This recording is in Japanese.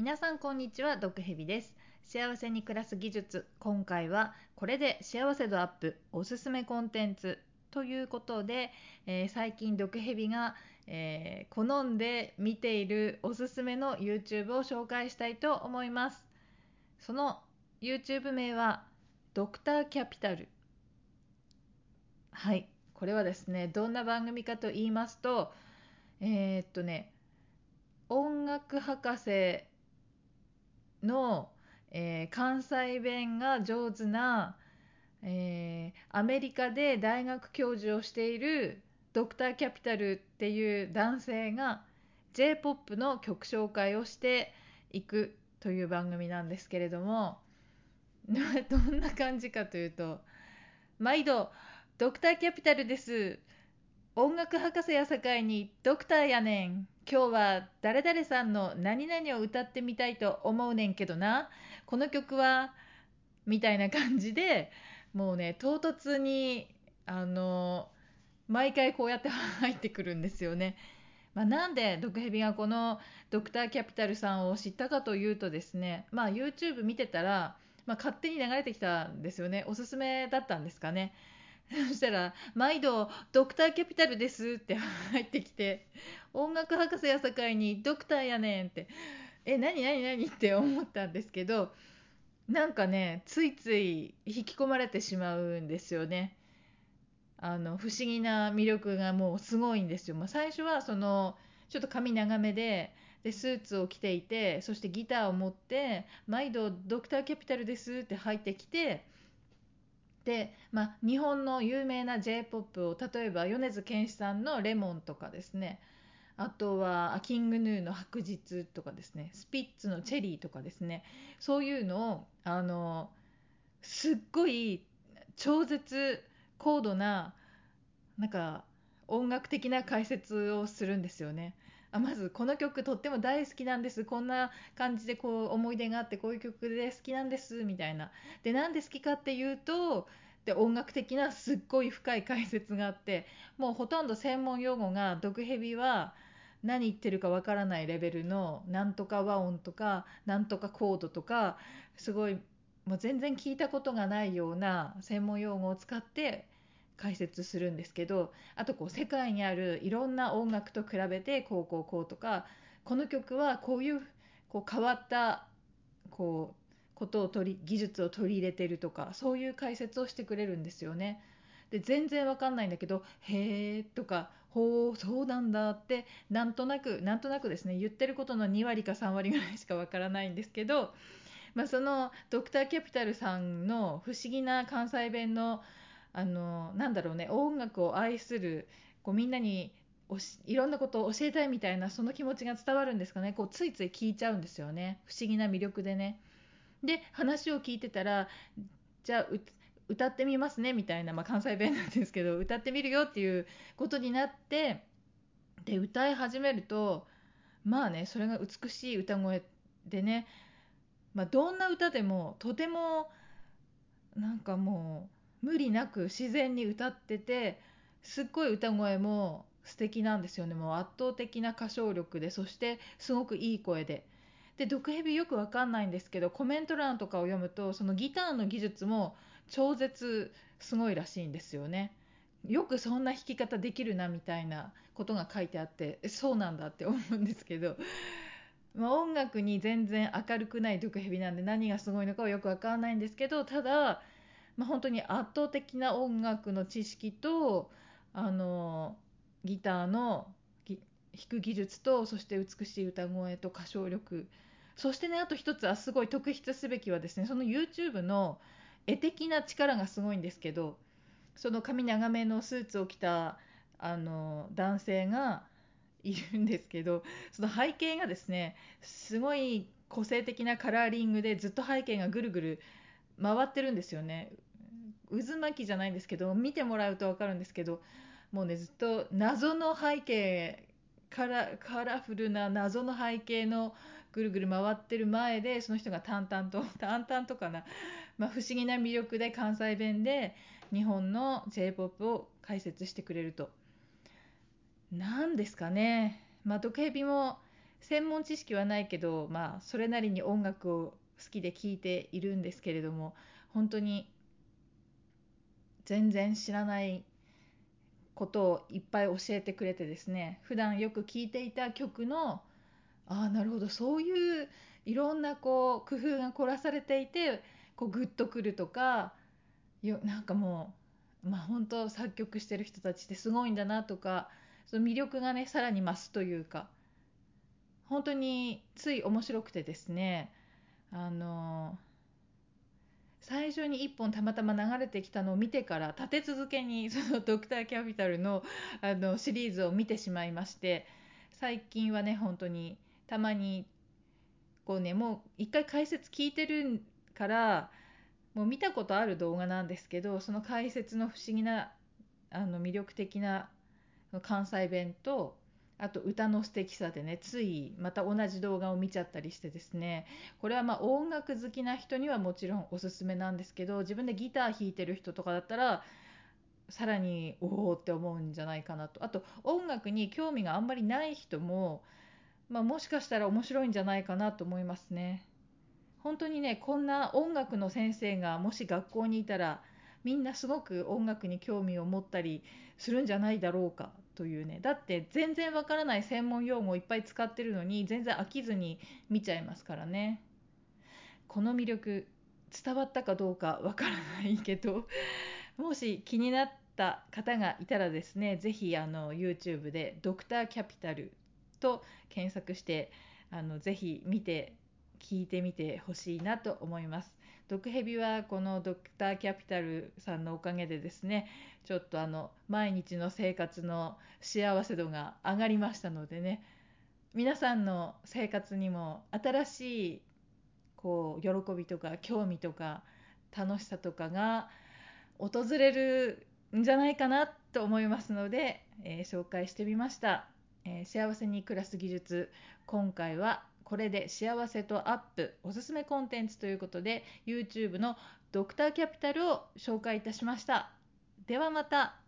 皆さんこんにちは毒蛇です。幸せに暮らす技術。今回はこれで幸せ度アップおすすめコンテンツということで、えー、最近毒蛇が、えー、好んで見ているおすすめの YouTube を紹介したいと思います。その YouTube 名はドクターキャピタル。はい。これはですねどんな番組かと言いますとえー、っとね音楽博士の、えー、関西弁が上手な、えー、アメリカで大学教授をしているドクターキャピタルっていう男性が J-POP の曲紹介をしていくという番組なんですけれども どんな感じかというと毎度ドクターキャピタルです。音楽博士やさかいにドクターやねん。今日は誰々さんの何々を歌ってみたいと思うねんけどなこの曲はみたいな感じでもうね唐突にあの毎回こうやって入ってくるんですよね。まあ、なんで毒蛇がこのドクターキャピタルさんを知ったかというとですね、まあ、YouTube 見てたら、まあ、勝手に流れてきたんですよねおすすめだったんですかね。そしたら「毎度ドクターキャピタルです」って入ってきて「音楽博士やさかいにドクターやねん」って「え何何何?」って思ったんですけどなんかねついつい引き込まれてしまうんですよね。あの不思議な魅力がもうすごいんですよ。まあ、最初はそのちょっと髪長めででスーツを着ていてそしてギターを持って「毎度ドクターキャピタルです」って入ってきてで、まあ、日本の有名な J−POP を例えば米津玄師さんの「レモン」とかですね。あとはキングヌーの白日とかですね。スピッツのチェリーとかですね。そういうのをあのすっごい超絶高度ななんか音楽的な解説をするんですよね。あまずこの曲とっても大好きなんです。こんな感じでこう思い出があってこういう曲で好きなんです。みたいな。でなんで好きかっていうとで音楽的なすっごい深い解説があってもうほとんど専門用語が毒蛇は何言ってるかわからないレベルのなんとか和音とかなんとかコードとかすごいもう全然聞いたことがないような専門用語を使って解説するんですけどあとこう世界にあるいろんな音楽と比べてこうこうこうとかこの曲はこういうこう変わったこうことを取り技術を取り入れてるとかそういう解説をしてくれるんですよね。で全然わかんないんだけど「へえ」とか「ほうそうなんだ」ってなんとなくなんとなくですね言ってることの2割か3割ぐらいしかわからないんですけど、まあ、そのドクターキャピタルさんの不思議な関西弁のあのなんだろうね音楽を愛するこうみんなにおしいろんなことを教えたいみたいなその気持ちが伝わるんですかねこうついつい聞いちゃうんですよね不思議な魅力でね。で話を聞いてたらじゃあ歌ってみますねみたいな、まあ、関西弁なんですけど歌ってみるよっていうことになってで歌い始めるとまあねそれが美しい歌声でね、まあ、どんな歌でもとてもなんかもう無理なく自然に歌っててすっごい歌声も素敵なんですよねもう圧倒的な歌唱力でそしてすごくいい声で。で毒蛇よくわかんないんですけどコメント欄とかを読むとそのギターの技術も超絶すごいらしいんですよね。よくそんな弾き方できるなみたいなことが書いてあってそうなんだって思うんですけど、まあ、音楽に全然明るくない毒蛇なんで何がすごいのかはよくわかんないんですけどただまあ、本当に圧倒的な音楽の知識とあのギターの弾く技術とそして美しい歌声と歌唱力。そしてねあと一つはすごい特筆すべきはですねその YouTube の絵的な力がすごいんですけどその髪長めのスーツを着たあの男性がいるんですけどその背景がですねすごい個性的なカラーリングでずっと背景がぐるぐる回ってるんですよね。渦巻きじゃないんですけど見てもらうと分かるんですけどもうねずっと謎の背景カラカラフルな謎の背景のぐるぐる回ってる前でその人が淡々と 淡々とかな、まあ、不思議な魅力で関西弁で日本の j p o p を解説してくれると。何ですかね。まあ、毒蛇も専門知識はないけど、まあ、それなりに音楽を好きで聴いているんですけれども本当に全然知らないことをいっぱい教えてくれてですね普段よく聴いていた曲のああなるほどそういういろんなこう工夫が凝らされていてこうグッとくるとかよなんかもうまあ本当作曲してる人たちってすごいんだなとかその魅力がねさらに増すというか本当につい面白くてですねあの最初に1本たまたま流れてきたのを見てから立て続けに そのドクターキャピタルのあのシリーズを見てしまいまして最近はね本当にたまにこうねもう一回解説聞いてるからもう見たことある動画なんですけどその解説の不思議なあの魅力的な関西弁とあと歌の素敵さでねついまた同じ動画を見ちゃったりしてですね。これはまあ音楽好きな人にはもちろんおすすめなんですけど自分でギター弾いてる人とかだったらさらにおおって思うんじゃないかなと。あと音楽に興味があんまりない人も、まあ、もしかしたら面白いんじゃないかなと思いますね。本当にねこんな音楽の先生がもし学校にいたらみんなすごく音楽に興味を持ったりするんじゃないだろうかというねだって全然わからない専門用語をいっぱい使ってるのに全然飽きずに見ちゃいますからねこの魅力伝わったかどうかわからないけど もし気になった方がいたらですね是非 YouTube で「ドクターキャピタル」と検索してあのぜひ見て聞いてみてほしいなと思います。毒蛇はこのドクターキャピタルさんのおかげでですねちょっとあの毎日の生活の幸せ度が上がりましたのでね皆さんの生活にも新しいこう喜びとか興味とか楽しさとかが訪れるんじゃないかなと思いますので、えー、紹介してみました、えー、幸せに暮らす技術今回はこれで幸せとアップおすすめコンテンツということで YouTube のドクターキャピタルを紹介いたしました。ではまた。